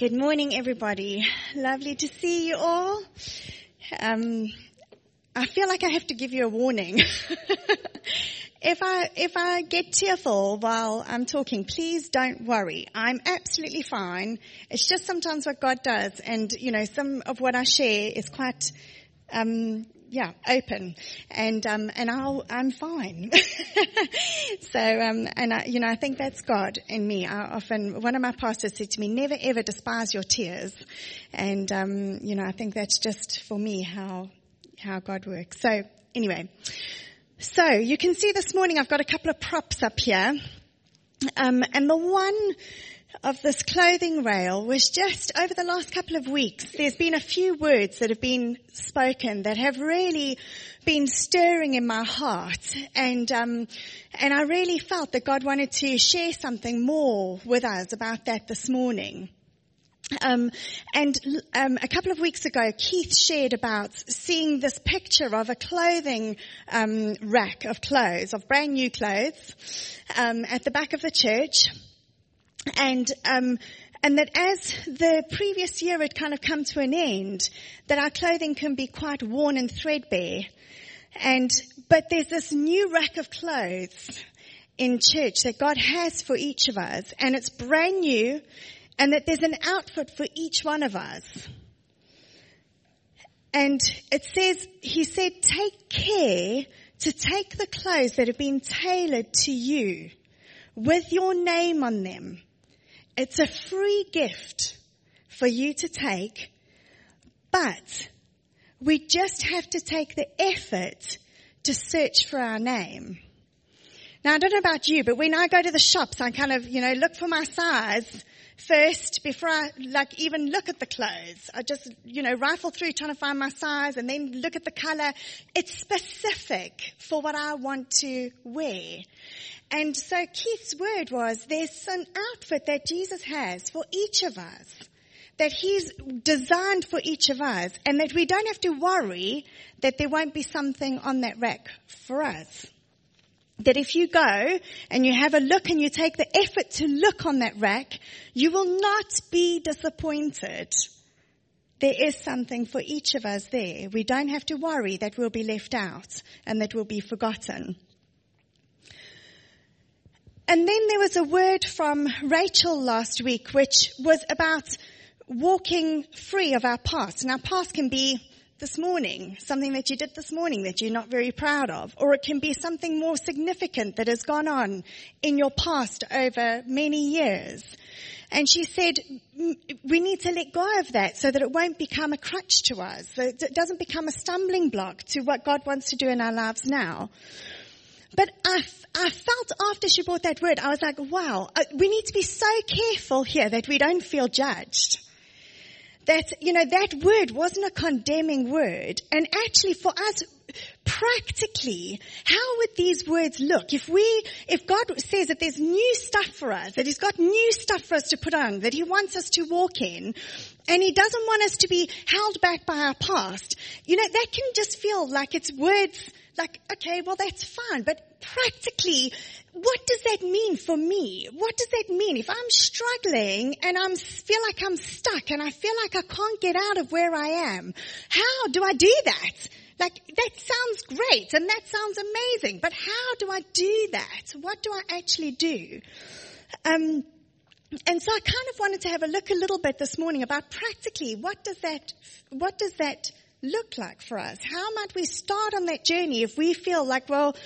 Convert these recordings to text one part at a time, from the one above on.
Good morning, everybody. Lovely to see you all. Um, I feel like I have to give you a warning. if I if I get tearful while I'm talking, please don't worry. I'm absolutely fine. It's just sometimes what God does, and you know, some of what I share is quite um, yeah, open, and um, and I'll, I'm fine. so, um, and I, you know, I think that's God in me. I often, one of my pastors said to me, "Never ever despise your tears," and um, you know, I think that's just for me how how God works. So, anyway, so you can see this morning I've got a couple of props up here, um, and the one of this clothing rail was just over the last couple of weeks, there's been a few words that have been spoken that have really been stirring in my heart. And, um, and I really felt that God wanted to share something more with us about that this morning. Um, and um, a couple of weeks ago, Keith shared about seeing this picture of a clothing um, rack of clothes, of brand new clothes, um, at the back of the church and um, and that as the previous year had kind of come to an end, that our clothing can be quite worn and threadbare. And but there's this new rack of clothes in church that God has for each of us, and it's brand new, and that there's an outfit for each one of us. And it says, He said, take care to take the clothes that have been tailored to you with your name on them it's a free gift for you to take, but we just have to take the effort to search for our name. Now I don't know about you, but when I go to the shops, I kind of, you know, look for my size first before I like even look at the clothes. I just, you know, rifle through trying to find my size and then look at the color. It's specific for what I want to wear. And so Keith's word was there's an outfit that Jesus has for each of us that he's designed for each of us and that we don't have to worry that there won't be something on that rack for us. That if you go and you have a look and you take the effort to look on that rack, you will not be disappointed. There is something for each of us there. We don't have to worry that we'll be left out and that we'll be forgotten. And then there was a word from Rachel last week, which was about walking free of our past. Now, past can be this morning, something that you did this morning that you're not very proud of, or it can be something more significant that has gone on in your past over many years. And she said, we need to let go of that so that it won't become a crutch to us, so it doesn't become a stumbling block to what God wants to do in our lives now. But I, I felt after she brought that word, I was like, wow, uh, we need to be so careful here that we don't feel judged. That, you know, that word wasn't a condemning word. And actually for us, practically, how would these words look? If we, if God says that there's new stuff for us, that He's got new stuff for us to put on, that He wants us to walk in, and He doesn't want us to be held back by our past, you know, that can just feel like it's words like, okay, well that's fine, but practically, what does that mean for me? What does that mean if I'm struggling and I feel like I'm stuck and I feel like I can't get out of where I am? How do I do that? Like, that sounds great and that sounds amazing, but how do I do that? What do I actually do? Um, and so I kind of wanted to have a look a little bit this morning about practically what does that, what does that look like for us? How might we start on that journey if we feel like, well,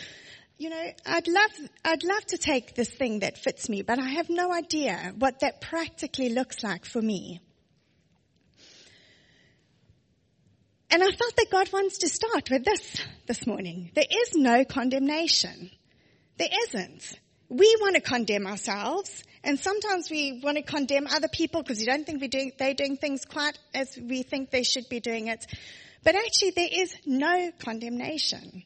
you know, I'd love, I'd love to take this thing that fits me, but I have no idea what that practically looks like for me. And I felt that God wants to start with this this morning. There is no condemnation. There isn't. We want to condemn ourselves, and sometimes we want to condemn other people because we don't think we're doing, they're doing things quite as we think they should be doing it. But actually there is no condemnation.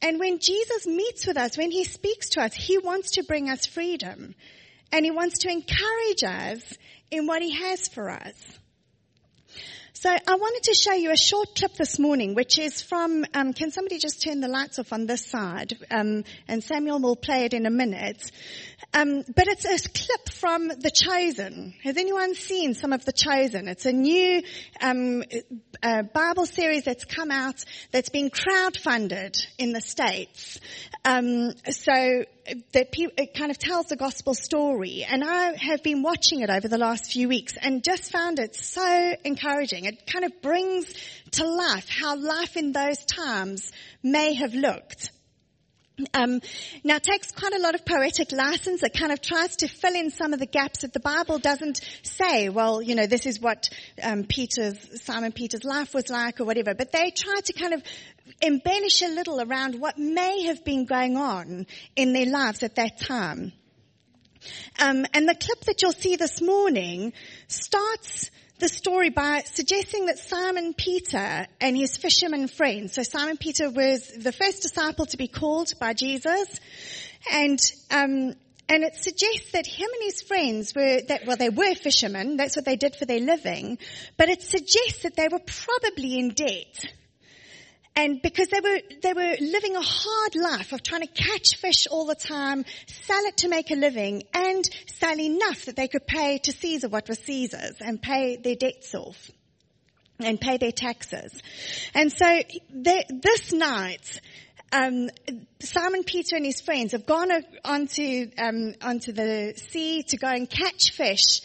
And when Jesus meets with us, when he speaks to us, he wants to bring us freedom. And he wants to encourage us in what he has for us. So I wanted to show you a short clip this morning, which is from, um, can somebody just turn the lights off on this side? Um, and Samuel will play it in a minute. Um, but it's a clip from The Chosen. Has anyone seen some of The Chosen? It's a new um, uh, Bible series that's come out that's been crowdfunded in the States. Um, so that it kind of tells the gospel story. And I have been watching it over the last few weeks and just found it so encouraging. It kind of brings to life how life in those times may have looked. Um, now takes quite a lot of poetic license. It kind of tries to fill in some of the gaps that the Bible doesn't say. Well, you know, this is what um, Peter's Simon Peter's life was like, or whatever. But they try to kind of embellish a little around what may have been going on in their lives at that time. Um, and the clip that you'll see this morning starts the story by suggesting that Simon Peter and his fisherman friends, so Simon Peter was the first disciple to be called by Jesus, and um, and it suggests that him and his friends were that well they were fishermen, that's what they did for their living, but it suggests that they were probably in debt. And because they were, they were living a hard life of trying to catch fish all the time, sell it to make a living, and sell enough that they could pay to Caesar what was Caesar's and pay their debts off and pay their taxes. And so they, this night, um, Simon Peter and his friends have gone onto um, onto the sea to go and catch fish,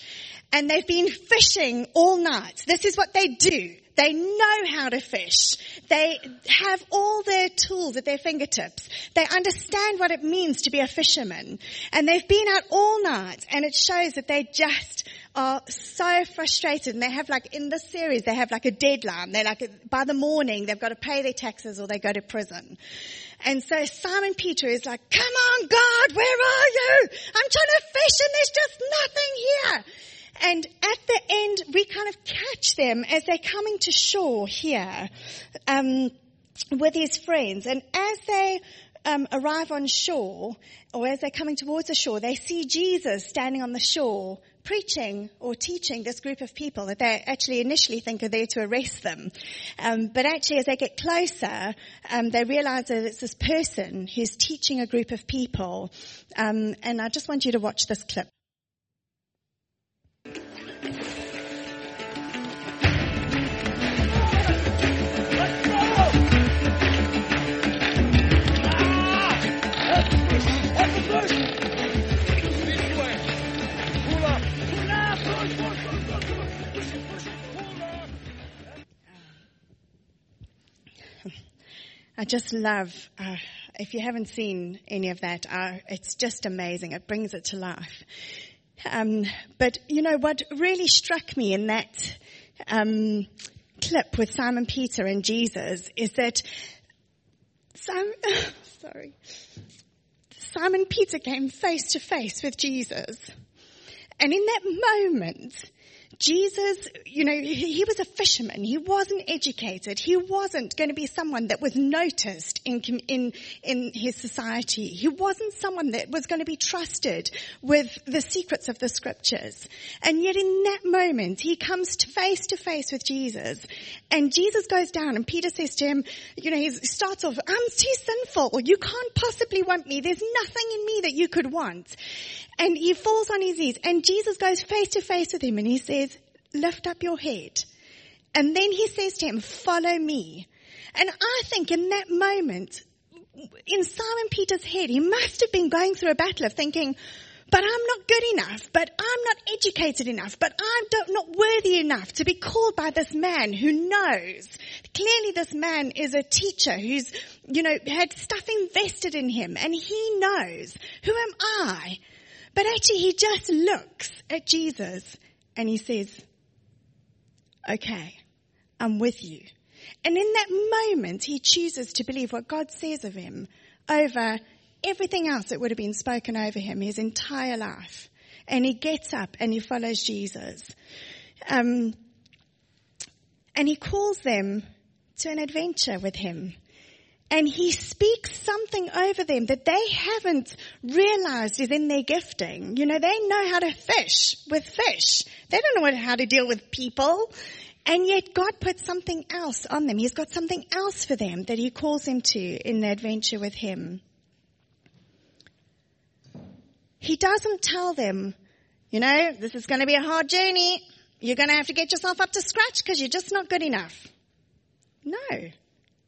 and they've been fishing all night. This is what they do. They know how to fish. They have all their tools at their fingertips. They understand what it means to be a fisherman. And they've been out all night and it shows that they just are so frustrated and they have like in this series they have like a deadline. They're like by the morning they've got to pay their taxes or they go to prison. And so Simon Peter is like, come on God, where are you? I'm trying to fish and there's just nothing here. And at the end, we kind of catch them as they're coming to shore here um, with his friends. And as they um, arrive on shore, or as they're coming towards the shore, they see Jesus standing on the shore preaching or teaching this group of people that they actually initially think are there to arrest them. Um, but actually as they get closer, um, they realize that it's this person who's teaching a group of people. Um, and I just want you to watch this clip. I just love, uh, if you haven't seen any of that, uh, it's just amazing. It brings it to life. Um, but you know what really struck me in that um, clip with Simon Peter and Jesus is that Simon, sorry, Simon Peter came face to face with Jesus, and in that moment, Jesus, you know, he was a fisherman. He wasn't educated. He wasn't going to be someone that was noticed in, in, in his society. He wasn't someone that was going to be trusted with the secrets of the scriptures. And yet in that moment, he comes face to face with Jesus and Jesus goes down and Peter says to him, you know, he starts off, I'm too sinful. You can't possibly want me. There's nothing in me that you could want. And he falls on his knees and Jesus goes face to face with him and he says, lift up your head. And then he says to him, follow me. And I think in that moment, in Simon Peter's head, he must have been going through a battle of thinking, but I'm not good enough, but I'm not educated enough, but I'm not worthy enough to be called by this man who knows. Clearly this man is a teacher who's, you know, had stuff invested in him and he knows. Who am I? But actually he just looks at Jesus and he says, okay, I'm with you. And in that moment, he chooses to believe what God says of him over everything else that would have been spoken over him his entire life. And he gets up and he follows Jesus. Um, and he calls them to an adventure with him and he speaks something over them that they haven't realized is in their gifting. You know, they know how to fish with fish. They don't know how to deal with people. And yet God put something else on them. He's got something else for them that he calls them to in the adventure with him. He doesn't tell them, you know, this is going to be a hard journey. You're going to have to get yourself up to scratch because you're just not good enough. No,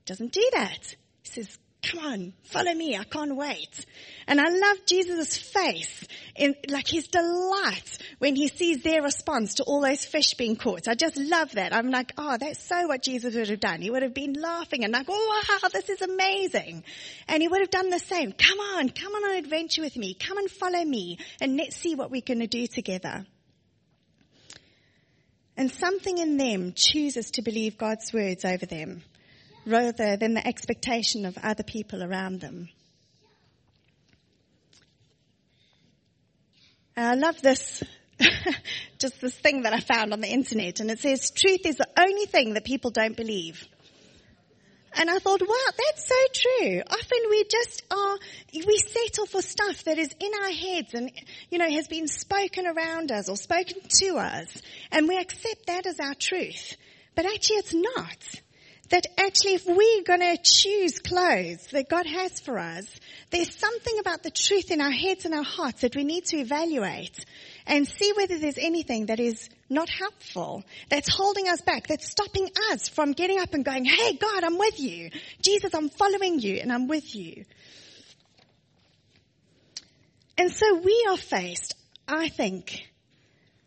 doesn't do that. He says, come on, follow me. I can't wait. And I love Jesus' face in like his delight when he sees their response to all those fish being caught. I just love that. I'm like, oh, that's so what Jesus would have done. He would have been laughing and like, oh, wow, this is amazing. And he would have done the same. Come on, come on an adventure with me. Come and follow me and let's see what we're going to do together. And something in them chooses to believe God's words over them rather than the expectation of other people around them. And I love this, just this thing that I found on the internet and it says truth is the only thing that people don't believe. And I thought, wow, that's so true. Often we just are, we settle for stuff that is in our heads and, you know, has been spoken around us or spoken to us. And we accept that as our truth. But actually it's not that actually if we're going to choose clothes that God has for us, there's something about the truth in our heads and our hearts that we need to evaluate and see whether there's anything that is not helpful, that's holding us back, that's stopping us from getting up and going, hey God, I'm with you. Jesus, I'm following you and I'm with you. And so we are faced, I think,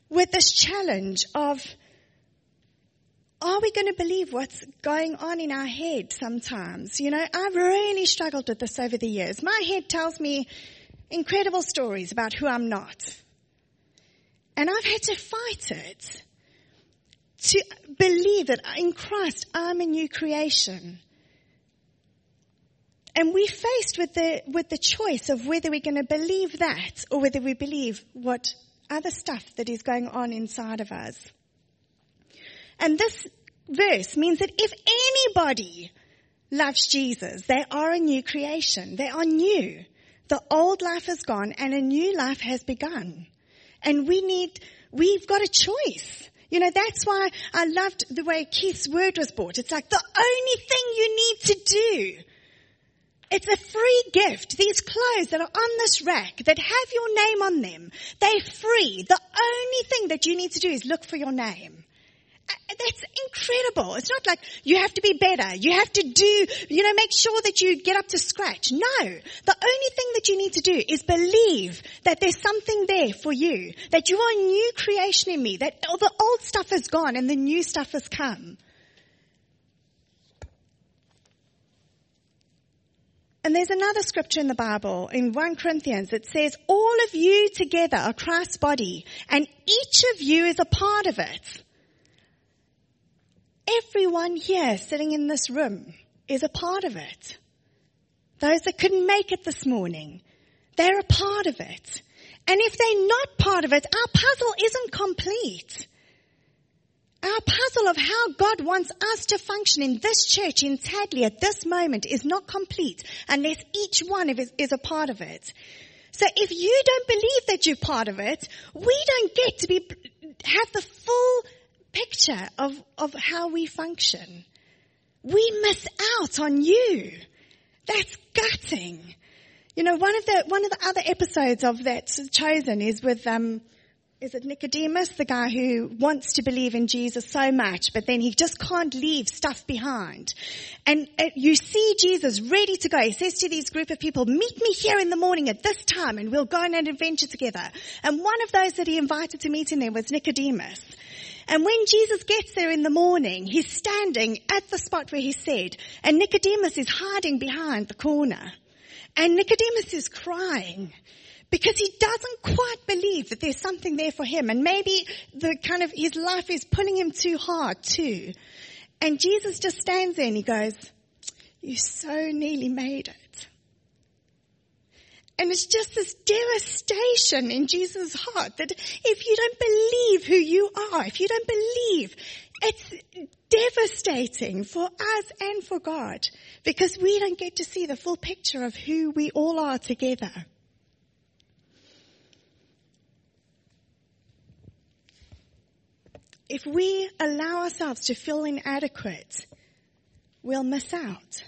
with this challenge of are we going to believe what's going on in our head sometimes? You know, I've really struggled with this over the years. My head tells me incredible stories about who I'm not. And I've had to fight it to believe that in Christ I'm a new creation. And we're faced with the, with the choice of whether we're going to believe that or whether we believe what other stuff that is going on inside of us. And this verse means that if anybody loves Jesus, they are a new creation. They are new. The old life is gone and a new life has begun. And we need, we've got a choice. You know, that's why I loved the way Keith's word was brought. It's like the only thing you need to do. It's a free gift. These clothes that are on this rack that have your name on them, they're free. The only thing that you need to do is look for your name that's incredible. It's not like you have to be better. You have to do, you know, make sure that you get up to scratch. No. The only thing that you need to do is believe that there's something there for you. That you are a new creation in me. That all the old stuff is gone and the new stuff has come. And there's another scripture in the Bible in 1 Corinthians that says, all of you together are Christ's body and each of you is a part of it. Everyone here sitting in this room is a part of it. Those that couldn't make it this morning, they're a part of it. And if they're not part of it, our puzzle isn't complete. Our puzzle of how God wants us to function in this church in Tadley at this moment is not complete unless each one of us is a part of it. So if you don't believe that you're part of it, we don't get to be, have the full picture of, of how we function. We miss out on you. That's gutting. You know, one of the, one of the other episodes of that chosen is with, um, is it Nicodemus, the guy who wants to believe in Jesus so much, but then he just can't leave stuff behind. And you see Jesus ready to go. He says to these group of people, meet me here in the morning at this time and we'll go on an adventure together. And one of those that he invited to meet him there was Nicodemus. And when Jesus gets there in the morning, he's standing at the spot where he said, and Nicodemus is hiding behind the corner. And Nicodemus is crying because he doesn't quite believe that there's something there for him. And maybe the kind of, his life is pulling him too hard too. And Jesus just stands there and he goes, you so nearly made it. And it's just this devastation in Jesus' heart that if you don't believe who you are, if you don't believe, it's devastating for us and for God because we don't get to see the full picture of who we all are together. if we allow ourselves to feel inadequate, we'll miss out.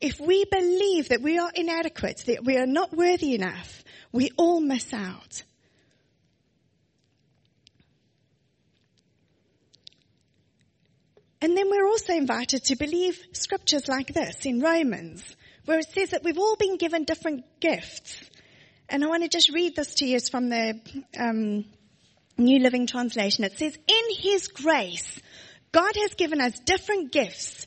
If we believe that we are inadequate, that we are not worthy enough, we all miss out. And then we're also invited to believe scriptures like this in Romans, where it says that we've all been given different gifts. And I want to just read this to you. It's from the um, New Living Translation. It says, In His grace, God has given us different gifts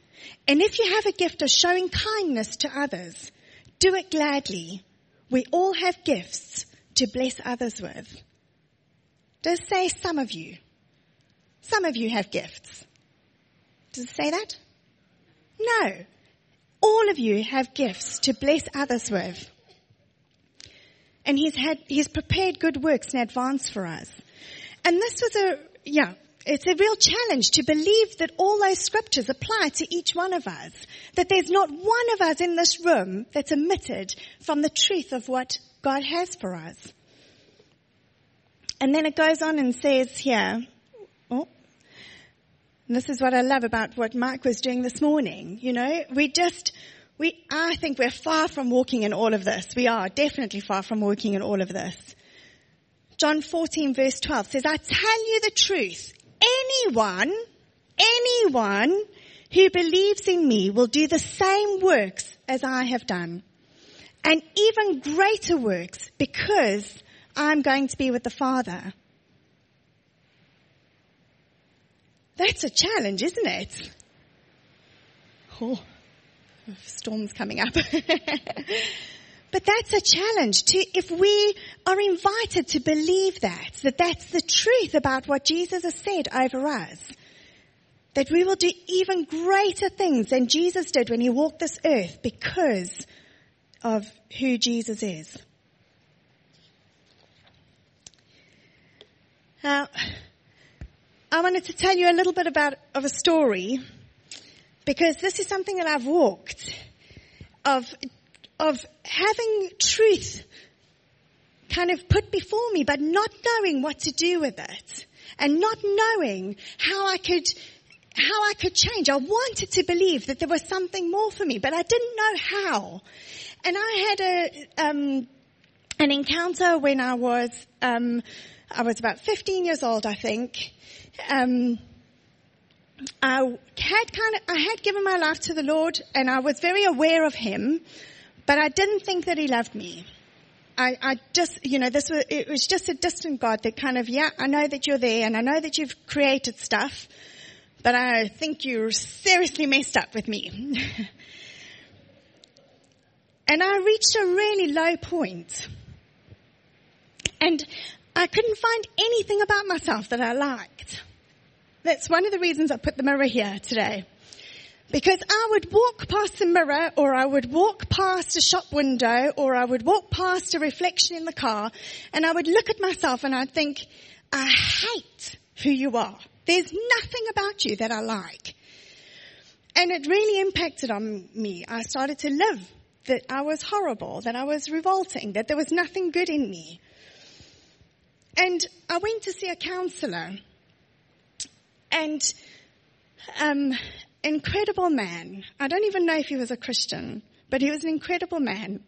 And if you have a gift of showing kindness to others, do it gladly. We all have gifts to bless others with. Does say some of you? Some of you have gifts. Does it say that? No. All of you have gifts to bless others with. And he's had, he's prepared good works in advance for us. And this was a, yeah, it's a real challenge to believe that all those scriptures apply to each one of us. That there's not one of us in this room that's omitted from the truth of what God has for us. And then it goes on and says here, oh, this is what I love about what Mike was doing this morning. You know, we just, we, I think we're far from walking in all of this. We are definitely far from walking in all of this. John 14 verse 12 says, I tell you the truth. Anyone, anyone who believes in me will do the same works as I have done. And even greater works because I'm going to be with the Father. That's a challenge, isn't it? Oh storms coming up. but that's a challenge to, if we are invited to believe that, that that's the truth about what Jesus has said over us, that we will do even greater things than Jesus did when he walked this earth because of who Jesus is. Now, I wanted to tell you a little bit about of a story because this is something that I've walked of, of having truth kind of put before me, but not knowing what to do with it and not knowing how I could, how I could change. I wanted to believe that there was something more for me, but I didn't know how. And I had a, um, an encounter when I was, um, I was about 15 years old, I think. Um, I had kind of, I had given my life to the Lord and I was very aware of Him, but I didn't think that He loved me. I, I just, you know, this was, it was just a distant God that kind of, yeah, I know that you're there and I know that you've created stuff, but I think you're seriously messed up with me. and I reached a really low point. And I couldn't find anything about myself that I liked. That's one of the reasons I put the mirror here today. Because I would walk past the mirror or I would walk past a shop window or I would walk past a reflection in the car and I would look at myself and I'd think, I hate who you are. There's nothing about you that I like. And it really impacted on me. I started to live that I was horrible, that I was revolting, that there was nothing good in me. And I went to see a counselor and um, incredible man. I don't even know if he was a Christian, but he was an incredible man.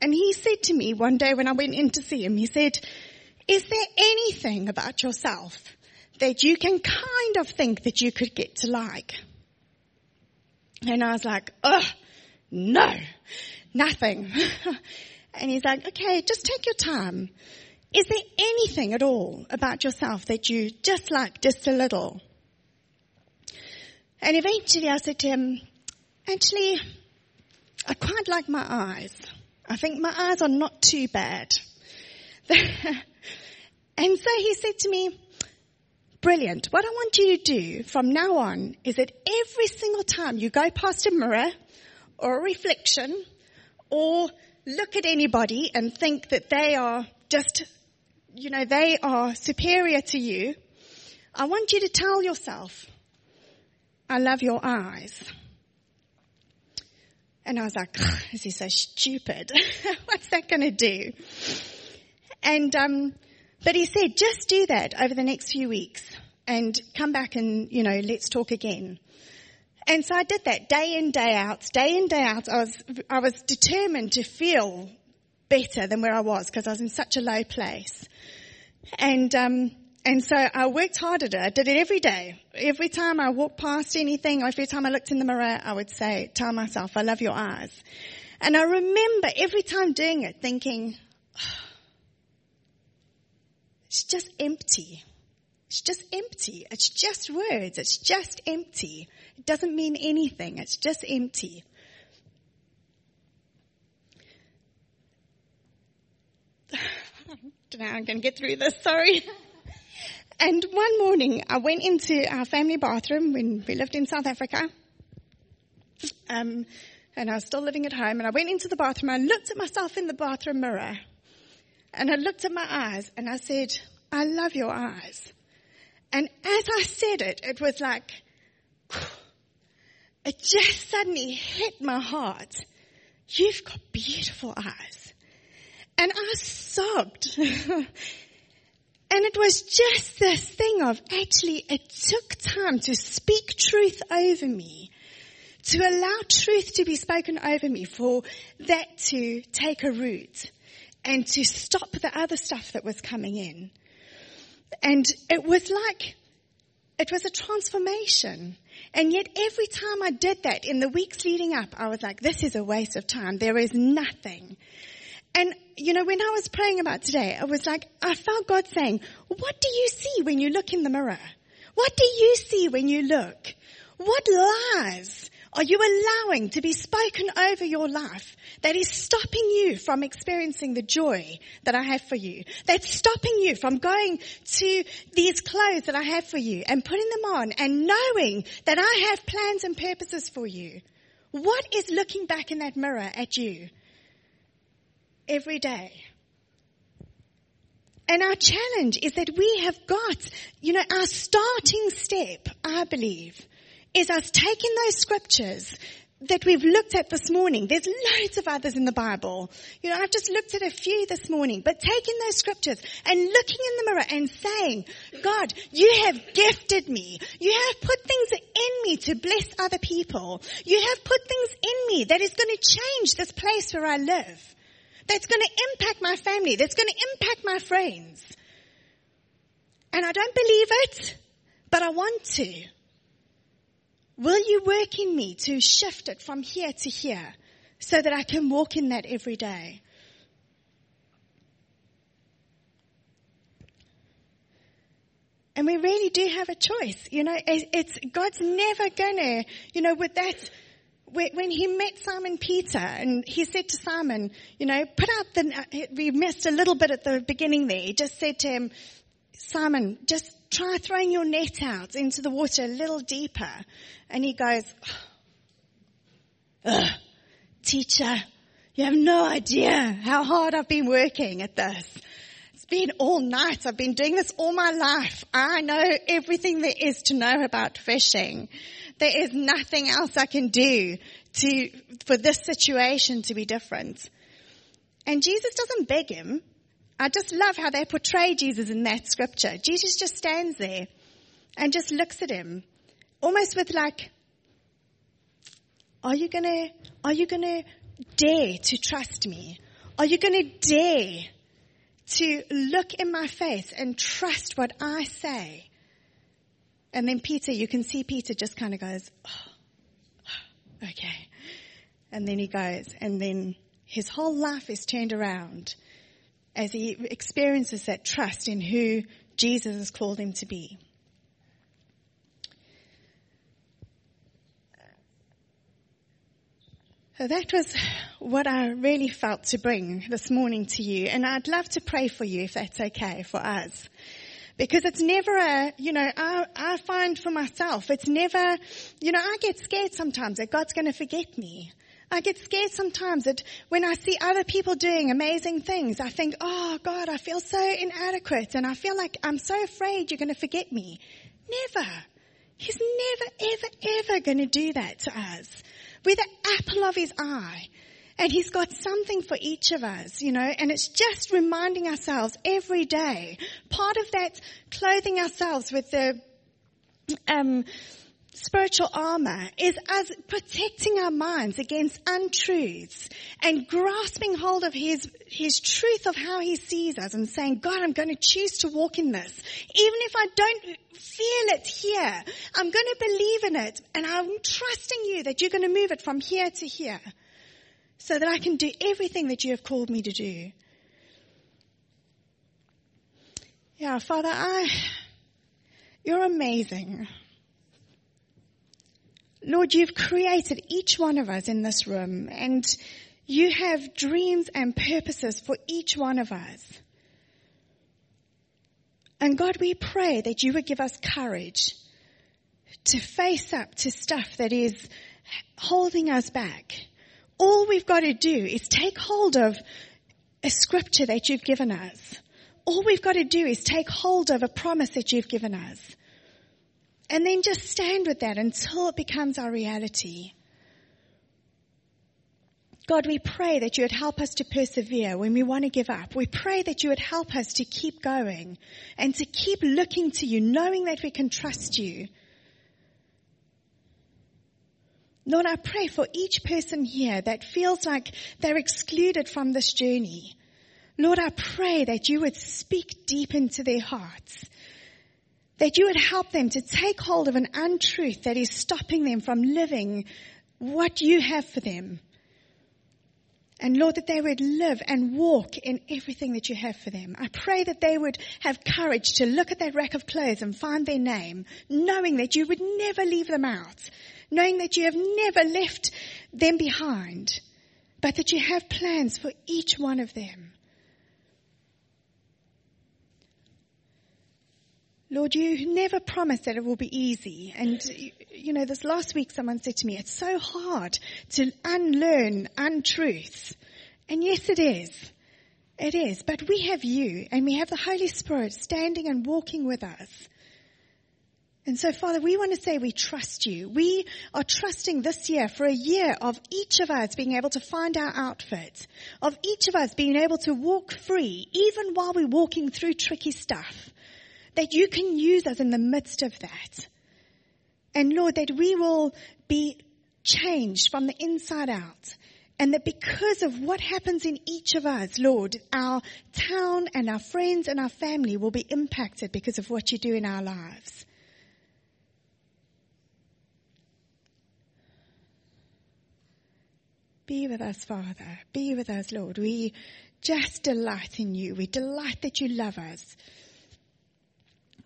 And he said to me one day when I went in to see him, he said, is there anything about yourself that you can kind of think that you could get to like. And I was like, ugh, no, nothing. and he's like, okay, just take your time. Is there anything at all about yourself that you just like just a little? And eventually I said to him, actually, I quite like my eyes. I think my eyes are not too bad. and so he said to me, brilliant. What I want you to do from now on is that every single time you go past a mirror or a reflection or look at anybody and think that they are just, you know, they are superior to you, I want you to tell yourself, I love your eyes. And I was like, is he so stupid? What's that going to do? And, um, but he said, just do that over the next few weeks and come back and, you know, let's talk again. And so I did that day in, day out, day in, day out. I was, I was determined to feel better than where I was because I was in such a low place. And, um, and so I worked hard at it. I did it every day. Every time I walked past anything, every time I looked in the mirror, I would say, tell myself, I love your eyes. And I remember every time doing it thinking, oh, it's just empty. It's just empty. It's just words. It's just empty. It doesn't mean anything. It's just empty. don't know how I'm going to get through this. Sorry. And one morning, I went into our family bathroom when we lived in South Africa. Um, and I was still living at home. And I went into the bathroom. I looked at myself in the bathroom mirror. And I looked at my eyes and I said, I love your eyes. And as I said it, it was like, it just suddenly hit my heart. You've got beautiful eyes. And I sobbed. and it was just this thing of actually it took time to speak truth over me, to allow truth to be spoken over me for that to take a root and to stop the other stuff that was coming in. And it was like, it was a transformation. And yet every time I did that in the weeks leading up, I was like, this is a waste of time. There is nothing. And, you know, when I was praying about today, I was like, I felt God saying, what do you see when you look in the mirror? What do you see when you look? What lies are you allowing to be spoken over your life that is stopping you from experiencing the joy that I have for you? That's stopping you from going to these clothes that I have for you and putting them on and knowing that I have plans and purposes for you. What is looking back in that mirror at you every day? And our challenge is that we have got, you know, our starting step, I believe, is us taking those scriptures that we've looked at this morning. There's loads of others in the Bible. You know, I've just looked at a few this morning, but taking those scriptures and looking in the mirror and saying, God, you have gifted me. You have put things in me to bless other people. You have put things in me that is going to change this place where I live. That's going to impact my family. That's going to impact my friends. And I don't believe it, but I want to. Will you work in me to shift it from here to here so that I can walk in that every day? And we really do have a choice. You know, it's, God's never gonna, you know, with that, when he met Simon Peter and he said to Simon, you know, put out the, uh, we missed a little bit at the beginning there. He just said to him, Simon, just try throwing your net out into the water a little deeper. And he goes, teacher, you have no idea how hard I've been working at this. It's been all night. I've been doing this all my life. I know everything there is to know about fishing. There is nothing else I can do to, for this situation to be different. And Jesus doesn't beg him. I just love how they portray Jesus in that scripture. Jesus just stands there and just looks at him almost with like, are you gonna, are you gonna dare to trust me? Are you gonna dare to look in my face and trust what I say? And then Peter, you can see Peter just kind of goes, oh, okay. And then he goes, and then his whole life is turned around as he experiences that trust in who Jesus has called him to be. So that was what I really felt to bring this morning to you. And I'd love to pray for you if that's okay for us. Because it's never a, you know, I, I find for myself, it's never, you know, I get scared sometimes that God's going to forget me. I get scared sometimes that when I see other people doing amazing things, I think, oh God, I feel so inadequate and I feel like I'm so afraid you're going to forget me. Never. He's never, ever, ever going to do that to us. We're the apple of his eye. And he's got something for each of us, you know, and it's just reminding ourselves every day. Part of that clothing ourselves with the, um, spiritual armor is us protecting our minds against untruths and grasping hold of his, his truth of how he sees us and saying, God, I'm going to choose to walk in this. Even if I don't feel it here, I'm going to believe in it and I'm trusting you that you're going to move it from here to here so that I can do everything that you have called me to do. Yeah, Father, I, you're amazing. Lord, you've created each one of us in this room and you have dreams and purposes for each one of us. And God, we pray that you would give us courage to face up to stuff that is holding us back. All we've got to do is take hold of a scripture that you've given us. All we've got to do is take hold of a promise that you've given us. And then just stand with that until it becomes our reality. God, we pray that you would help us to persevere when we want to give up. We pray that you would help us to keep going and to keep looking to you, knowing that we can trust you. Lord, I pray for each person here that feels like they're excluded from this journey. Lord, I pray that you would speak deep into their hearts that you would help them to take hold of an untruth that is stopping them from living what you have for them. And Lord, that they would live and walk in everything that you have for them. I pray that they would have courage to look at that rack of clothes and find their name, knowing that you would never leave them out, knowing that you have never left them behind, but that you have plans for each one of them. Lord, you never promised that it will be easy. And, you know, this last week someone said to me, it's so hard to unlearn untruths. And yes, it is. It is. But we have you and we have the Holy Spirit standing and walking with us. And so, Father, we want to say we trust you. We are trusting this year for a year of each of us being able to find our outfit, of each of us being able to walk free, even while we're walking through tricky stuff that you can use us in the midst of that. And Lord, that we will be changed from the inside out. And that because of what happens in each of us, Lord, our town and our friends and our family will be impacted because of what you do in our lives. Be with us, Father. Be with us, Lord. We just delight in you. We delight that you love us.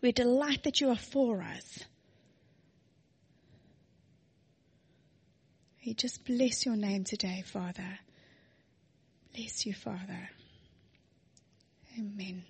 We delight that you are for us. We just bless your name today, Father. Bless you, Father. Amen.